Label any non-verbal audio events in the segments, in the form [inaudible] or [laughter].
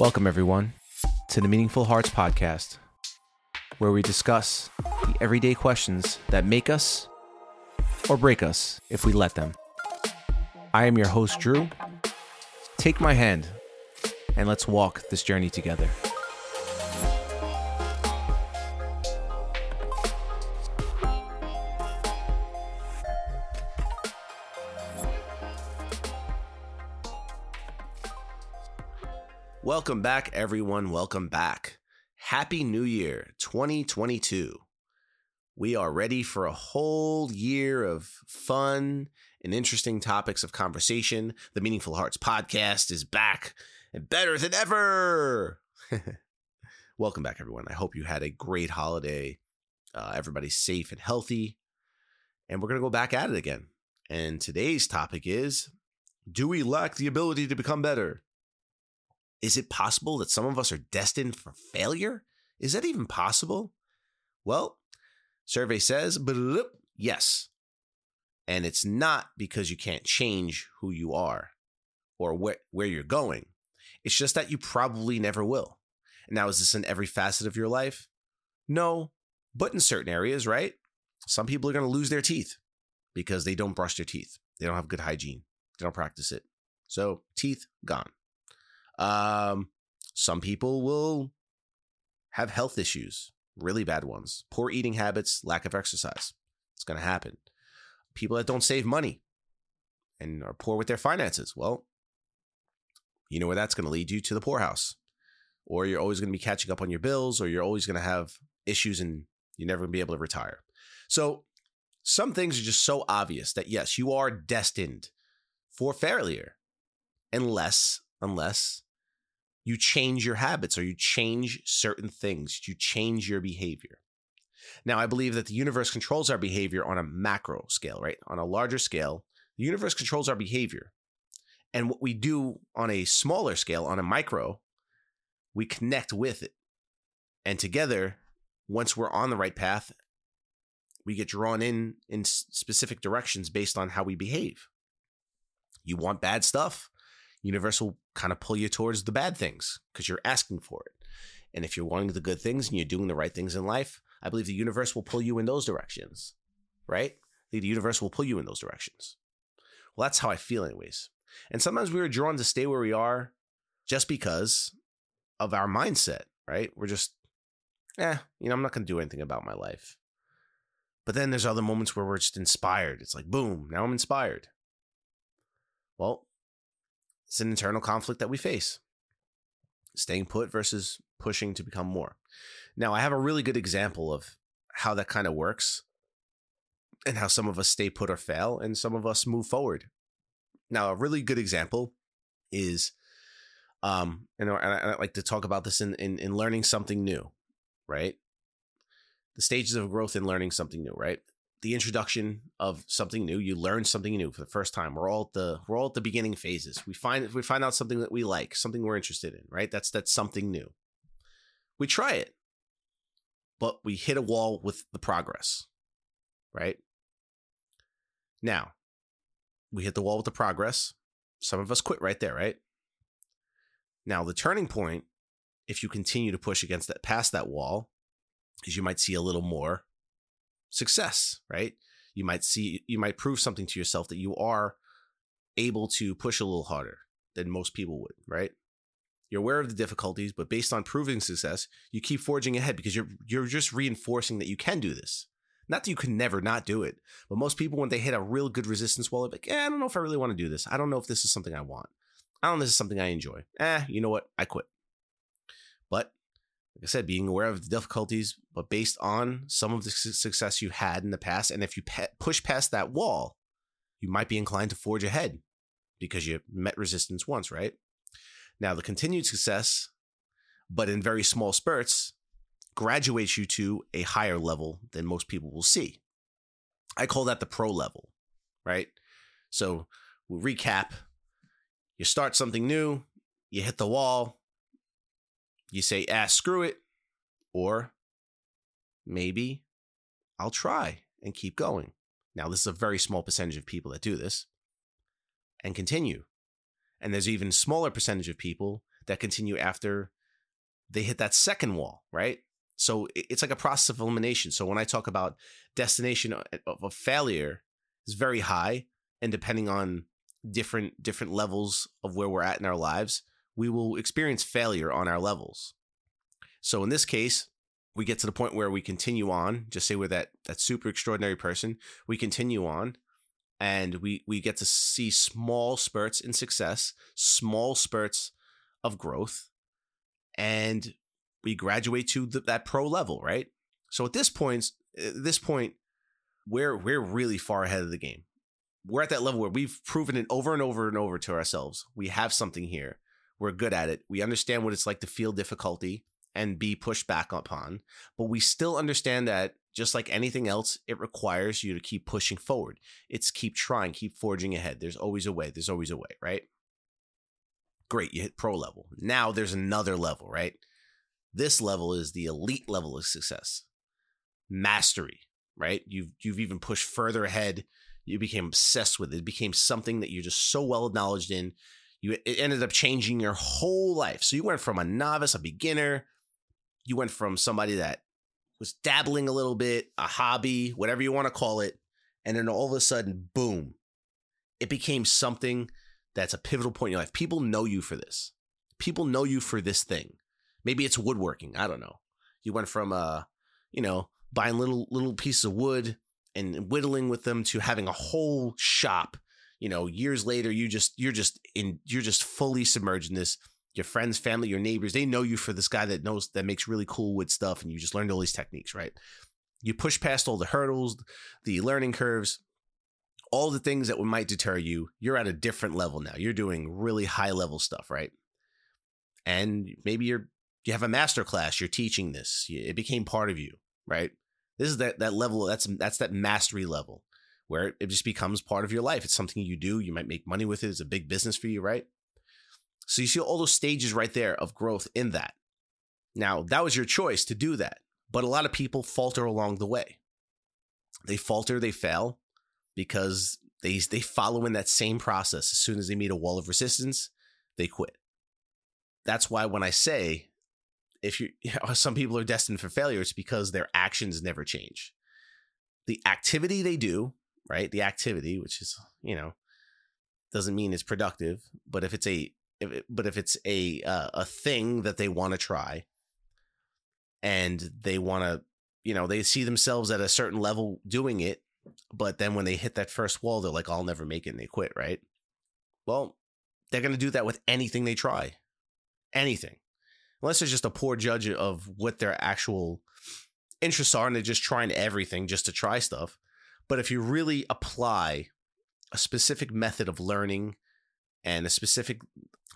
Welcome, everyone, to the Meaningful Hearts podcast, where we discuss the everyday questions that make us or break us if we let them. I am your host, Drew. Take my hand and let's walk this journey together. Welcome back, everyone. Welcome back. Happy New Year 2022. We are ready for a whole year of fun and interesting topics of conversation. The Meaningful Hearts podcast is back and better than ever. [laughs] Welcome back, everyone. I hope you had a great holiday. Uh, everybody's safe and healthy. And we're going to go back at it again. And today's topic is Do we lack the ability to become better? Is it possible that some of us are destined for failure? Is that even possible? Well, survey says, yes. And it's not because you can't change who you are or where, where you're going. It's just that you probably never will. Now, is this in every facet of your life? No, but in certain areas, right? Some people are going to lose their teeth because they don't brush their teeth. They don't have good hygiene. They don't practice it. So, teeth gone. Um, some people will have health issues, really bad ones, poor eating habits, lack of exercise. It's going to happen. People that don't save money and are poor with their finances. Well, you know where that's going to lead you to the poorhouse. Or you're always going to be catching up on your bills, or you're always going to have issues and you're never going to be able to retire. So, some things are just so obvious that yes, you are destined for failure unless unless you change your habits or you change certain things, you change your behavior. Now, I believe that the universe controls our behavior on a macro scale, right? On a larger scale, the universe controls our behavior. And what we do on a smaller scale, on a micro, we connect with it. And together, once we're on the right path, we get drawn in in specific directions based on how we behave. You want bad stuff? Universe will kind of pull you towards the bad things because you're asking for it. And if you're wanting the good things and you're doing the right things in life, I believe the universe will pull you in those directions, right? The universe will pull you in those directions. Well, that's how I feel, anyways. And sometimes we are drawn to stay where we are just because of our mindset, right? We're just, eh, you know, I'm not going to do anything about my life. But then there's other moments where we're just inspired. It's like, boom, now I'm inspired. Well, it's an internal conflict that we face staying put versus pushing to become more. Now, I have a really good example of how that kind of works and how some of us stay put or fail and some of us move forward. Now, a really good example is, um, and I, and I like to talk about this in, in, in learning something new, right? The stages of growth in learning something new, right? The introduction of something new. You learn something new for the first time. We're all at the we're all at the beginning phases. We find we find out something that we like, something we're interested in, right? That's that's something new. We try it, but we hit a wall with the progress, right? Now, we hit the wall with the progress. Some of us quit right there, right? Now, the turning point, if you continue to push against that past that wall, is you might see a little more success, right? You might see, you might prove something to yourself that you are able to push a little harder than most people would, right? You're aware of the difficulties, but based on proving success, you keep forging ahead because you're you're just reinforcing that you can do this. Not that you can never not do it, but most people when they hit a real good resistance wall, they're like, eh, I don't know if I really want to do this. I don't know if this is something I want. I don't know if this is something I enjoy. Eh, you know what? I quit. Like I said, being aware of the difficulties, but based on some of the success you had in the past. And if you pe- push past that wall, you might be inclined to forge ahead because you met resistance once, right? Now, the continued success, but in very small spurts, graduates you to a higher level than most people will see. I call that the pro level, right? So we'll recap. You start something new, you hit the wall, you say, ah, screw it. Or maybe I'll try and keep going. Now, this is a very small percentage of people that do this and continue. And there's even smaller percentage of people that continue after they hit that second wall, right? So it's like a process of elimination. So when I talk about destination of failure is very high, and depending on different different levels of where we're at in our lives, we will experience failure on our levels. So in this case, we get to the point where we continue on. Just say we're that that super extraordinary person. We continue on, and we we get to see small spurts in success, small spurts of growth, and we graduate to the, that pro level, right? So at this point, at this point, we're we're really far ahead of the game. We're at that level where we've proven it over and over and over to ourselves. We have something here. We're good at it. We understand what it's like to feel difficulty and be pushed back upon, but we still understand that just like anything else, it requires you to keep pushing forward. It's keep trying, keep forging ahead. There's always a way. There's always a way, right? Great, you hit pro level. Now there's another level, right? This level is the elite level of success. Mastery, right? You've you've even pushed further ahead. You became obsessed with it. It became something that you're just so well acknowledged in. You it ended up changing your whole life. So you went from a novice, a beginner, you went from somebody that was dabbling a little bit, a hobby, whatever you want to call it, and then all of a sudden, boom, it became something that's a pivotal point in your life. People know you for this. People know you for this thing. Maybe it's woodworking. I don't know. You went from uh, you know, buying little little pieces of wood and whittling with them to having a whole shop. You know, years later, you just you're just in you're just fully submerged in this. Your friends, family, your neighbors, they know you for this guy that knows that makes really cool wood stuff, and you just learned all these techniques, right? You push past all the hurdles, the learning curves, all the things that might deter you. You're at a different level now. You're doing really high level stuff, right? And maybe you're you have a master class you're teaching this it became part of you right this is that that level that's that's that mastery level where it just becomes part of your life. It's something you do. You might make money with it. It's a big business for you right? So you see all those stages right there of growth in that. Now that was your choice to do that but a lot of people falter along the way. They falter they fail because they they follow in that same process. As soon as they meet a wall of resistance they quit. That's why when i say if you, [laughs] you know, some people are destined for failure, it's because their actions never change. The activity they do, right? The activity, which is, you know, doesn't mean it's productive, but if it's a, if it, but if it's a uh, a thing that they want to try, and they want to, you know, they see themselves at a certain level doing it, but then when they hit that first wall, they're like, "I'll never make it," and they quit, right? Well, they're going to do that with anything they try, anything unless they're just a poor judge of what their actual interests are and they're just trying everything just to try stuff. But if you really apply a specific method of learning and a specific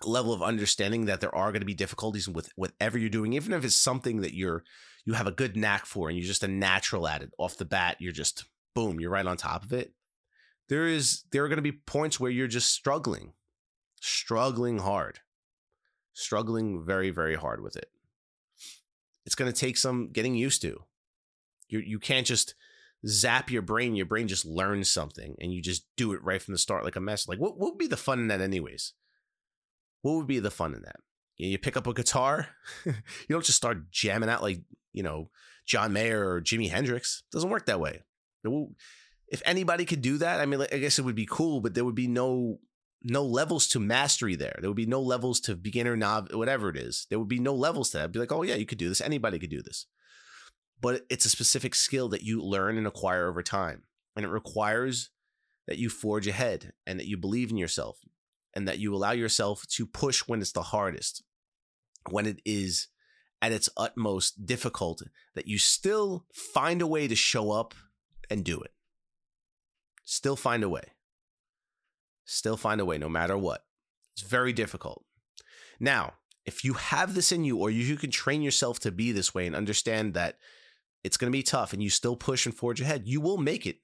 level of understanding that there are going to be difficulties with whatever you're doing, even if it's something that you're you have a good knack for and you're just a natural at it off the bat, you're just boom, you're right on top of it. There is there are going to be points where you're just struggling, struggling hard struggling very, very hard with it. It's going to take some getting used to. You you can't just zap your brain. Your brain just learns something, and you just do it right from the start like a mess. Like what what would be the fun in that, anyways? What would be the fun in that? You pick up a guitar. [laughs] you don't just start jamming out like you know John Mayer or Jimi Hendrix. It doesn't work that way. If anybody could do that, I mean, I guess it would be cool, but there would be no no levels to mastery there. There would be no levels to beginner, nov, whatever it is. There would be no levels to that. It'd be like, oh yeah, you could do this. Anybody could do this. But it's a specific skill that you learn and acquire over time, and it requires that you forge ahead and that you believe in yourself and that you allow yourself to push when it's the hardest, when it is at its utmost difficult, that you still find a way to show up and do it. Still find a way. Still find a way no matter what. It's very difficult. Now, if you have this in you, or you can train yourself to be this way and understand that it's going to be tough and you still push and forge ahead, you will make it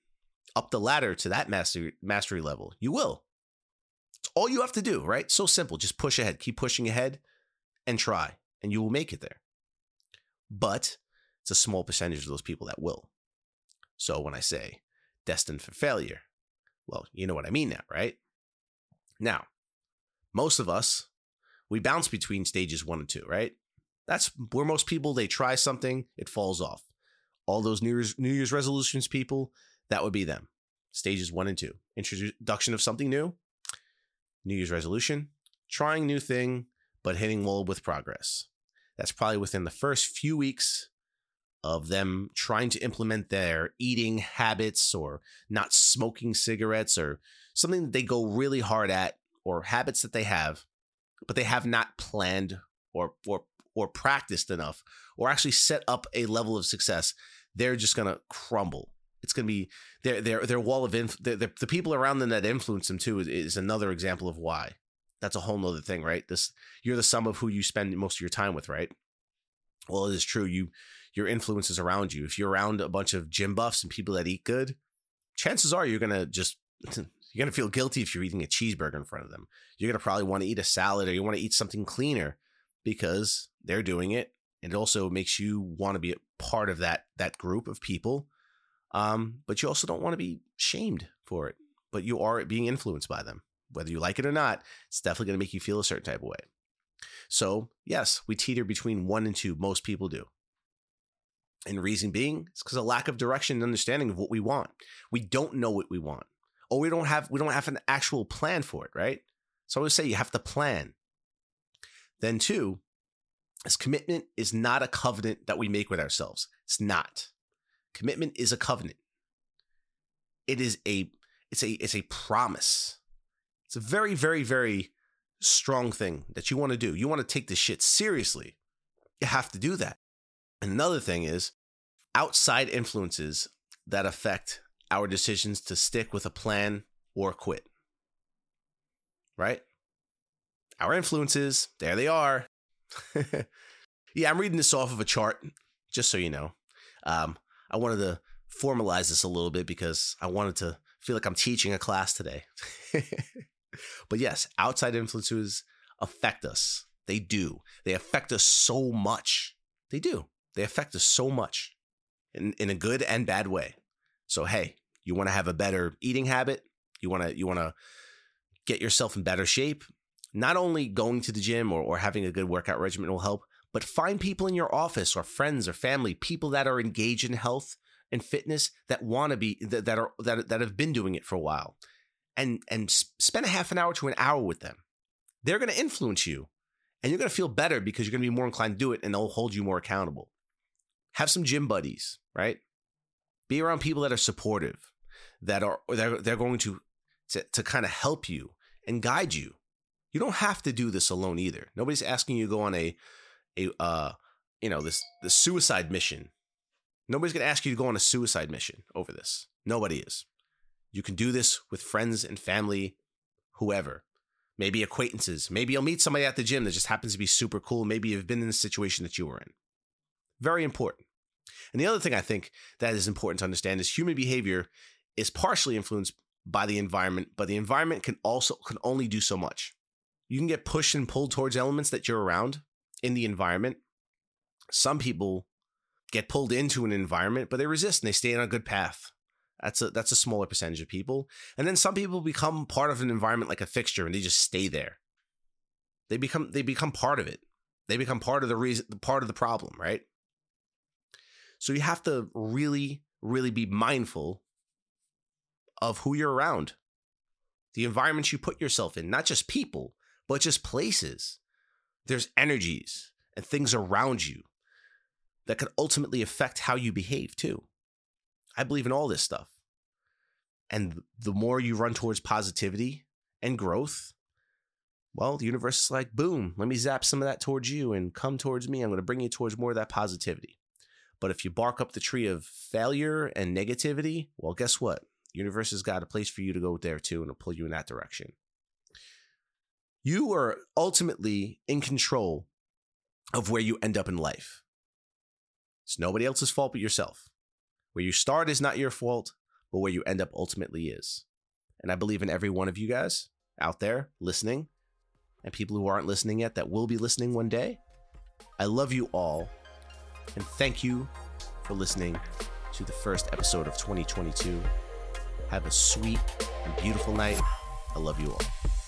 up the ladder to that mastery, mastery level. You will. It's all you have to do, right? So simple. Just push ahead, keep pushing ahead and try, and you will make it there. But it's a small percentage of those people that will. So when I say destined for failure, well, you know what I mean now, right? Now, most of us, We bounce between stages one and two, right? That's where most people they try something, it falls off. All those New Year's New Year's resolutions people, that would be them. Stages one and two. Introduction of something new, New Year's resolution, trying new thing, but hitting wall with progress. That's probably within the first few weeks of them trying to implement their eating habits or not smoking cigarettes or something that they go really hard at or habits that they have, but they have not planned or or or practiced enough or actually set up a level of success, they're just gonna crumble. It's gonna be their their their wall of inf- the, the, the people around them that influence them too is, is another example of why. That's a whole nother thing, right? This you're the sum of who you spend most of your time with, right? Well, it is true. You your influences around you. If you're around a bunch of gym buffs and people that eat good, chances are you're gonna just [laughs] you're gonna feel guilty if you're eating a cheeseburger in front of them. You're gonna probably want to eat a salad or you want to eat something cleaner because they're doing it. And it also makes you want to be a part of that that group of people. Um, but you also don't want to be shamed for it. But you are being influenced by them. Whether you like it or not, it's definitely going to make you feel a certain type of way. So, yes, we teeter between one and two. Most people do. And reason being, it's because of lack of direction and understanding of what we want. We don't know what we want, or we don't have we don't have an actual plan for it, right? So I always say you have to plan. Then two, is commitment is not a covenant that we make with ourselves. It's not. Commitment is a covenant. It is a it's a it's a promise. It's a very very very strong thing that you want to do. You want to take this shit seriously. You have to do that. Another thing is outside influences that affect our decisions to stick with a plan or quit. Right? Our influences, there they are. [laughs] yeah, I'm reading this off of a chart, just so you know. Um, I wanted to formalize this a little bit because I wanted to feel like I'm teaching a class today. [laughs] but yes, outside influences affect us. They do. They affect us so much. They do. They affect us so much in, in a good and bad way. So hey, you want to have a better eating habit? You want to you want to get yourself in better shape? Not only going to the gym or, or having a good workout regimen will help, but find people in your office or friends or family, people that are engaged in health and fitness that want to be that, that are that, that have been doing it for a while. And and spend a half an hour to an hour with them. They're going to influence you and you're going to feel better because you're going to be more inclined to do it and they'll hold you more accountable. Have some gym buddies right? Be around people that are supportive that are they're, they're going to to, to kind of help you and guide you you don't have to do this alone either nobody's asking you to go on a a uh you know this the suicide mission Nobody's going to ask you to go on a suicide mission over this. Nobody is. You can do this with friends and family, whoever. Maybe acquaintances. Maybe you'll meet somebody at the gym that just happens to be super cool. Maybe you've been in the situation that you were in. Very important. And the other thing I think that is important to understand is human behavior is partially influenced by the environment, but the environment can also can only do so much. You can get pushed and pulled towards elements that you're around in the environment. Some people get pulled into an environment, but they resist and they stay on a good path. That's a that's a smaller percentage of people. And then some people become part of an environment like a fixture and they just stay there. They become they become part of it. They become part of the reason part of the problem, right? So you have to really really be mindful of who you're around. The environments you put yourself in, not just people, but just places. There's energies and things around you that could ultimately affect how you behave too. I believe in all this stuff. And the more you run towards positivity and growth, well, the universe is like, boom, let me zap some of that towards you and come towards me. I'm going to bring you towards more of that positivity. But if you bark up the tree of failure and negativity, well, guess what? The universe has got a place for you to go there too, and it'll pull you in that direction. You are ultimately in control of where you end up in life. It's nobody else's fault but yourself. Where you start is not your fault, but where you end up ultimately is. And I believe in every one of you guys out there listening and people who aren't listening yet that will be listening one day. I love you all and thank you for listening to the first episode of 2022. Have a sweet and beautiful night. I love you all.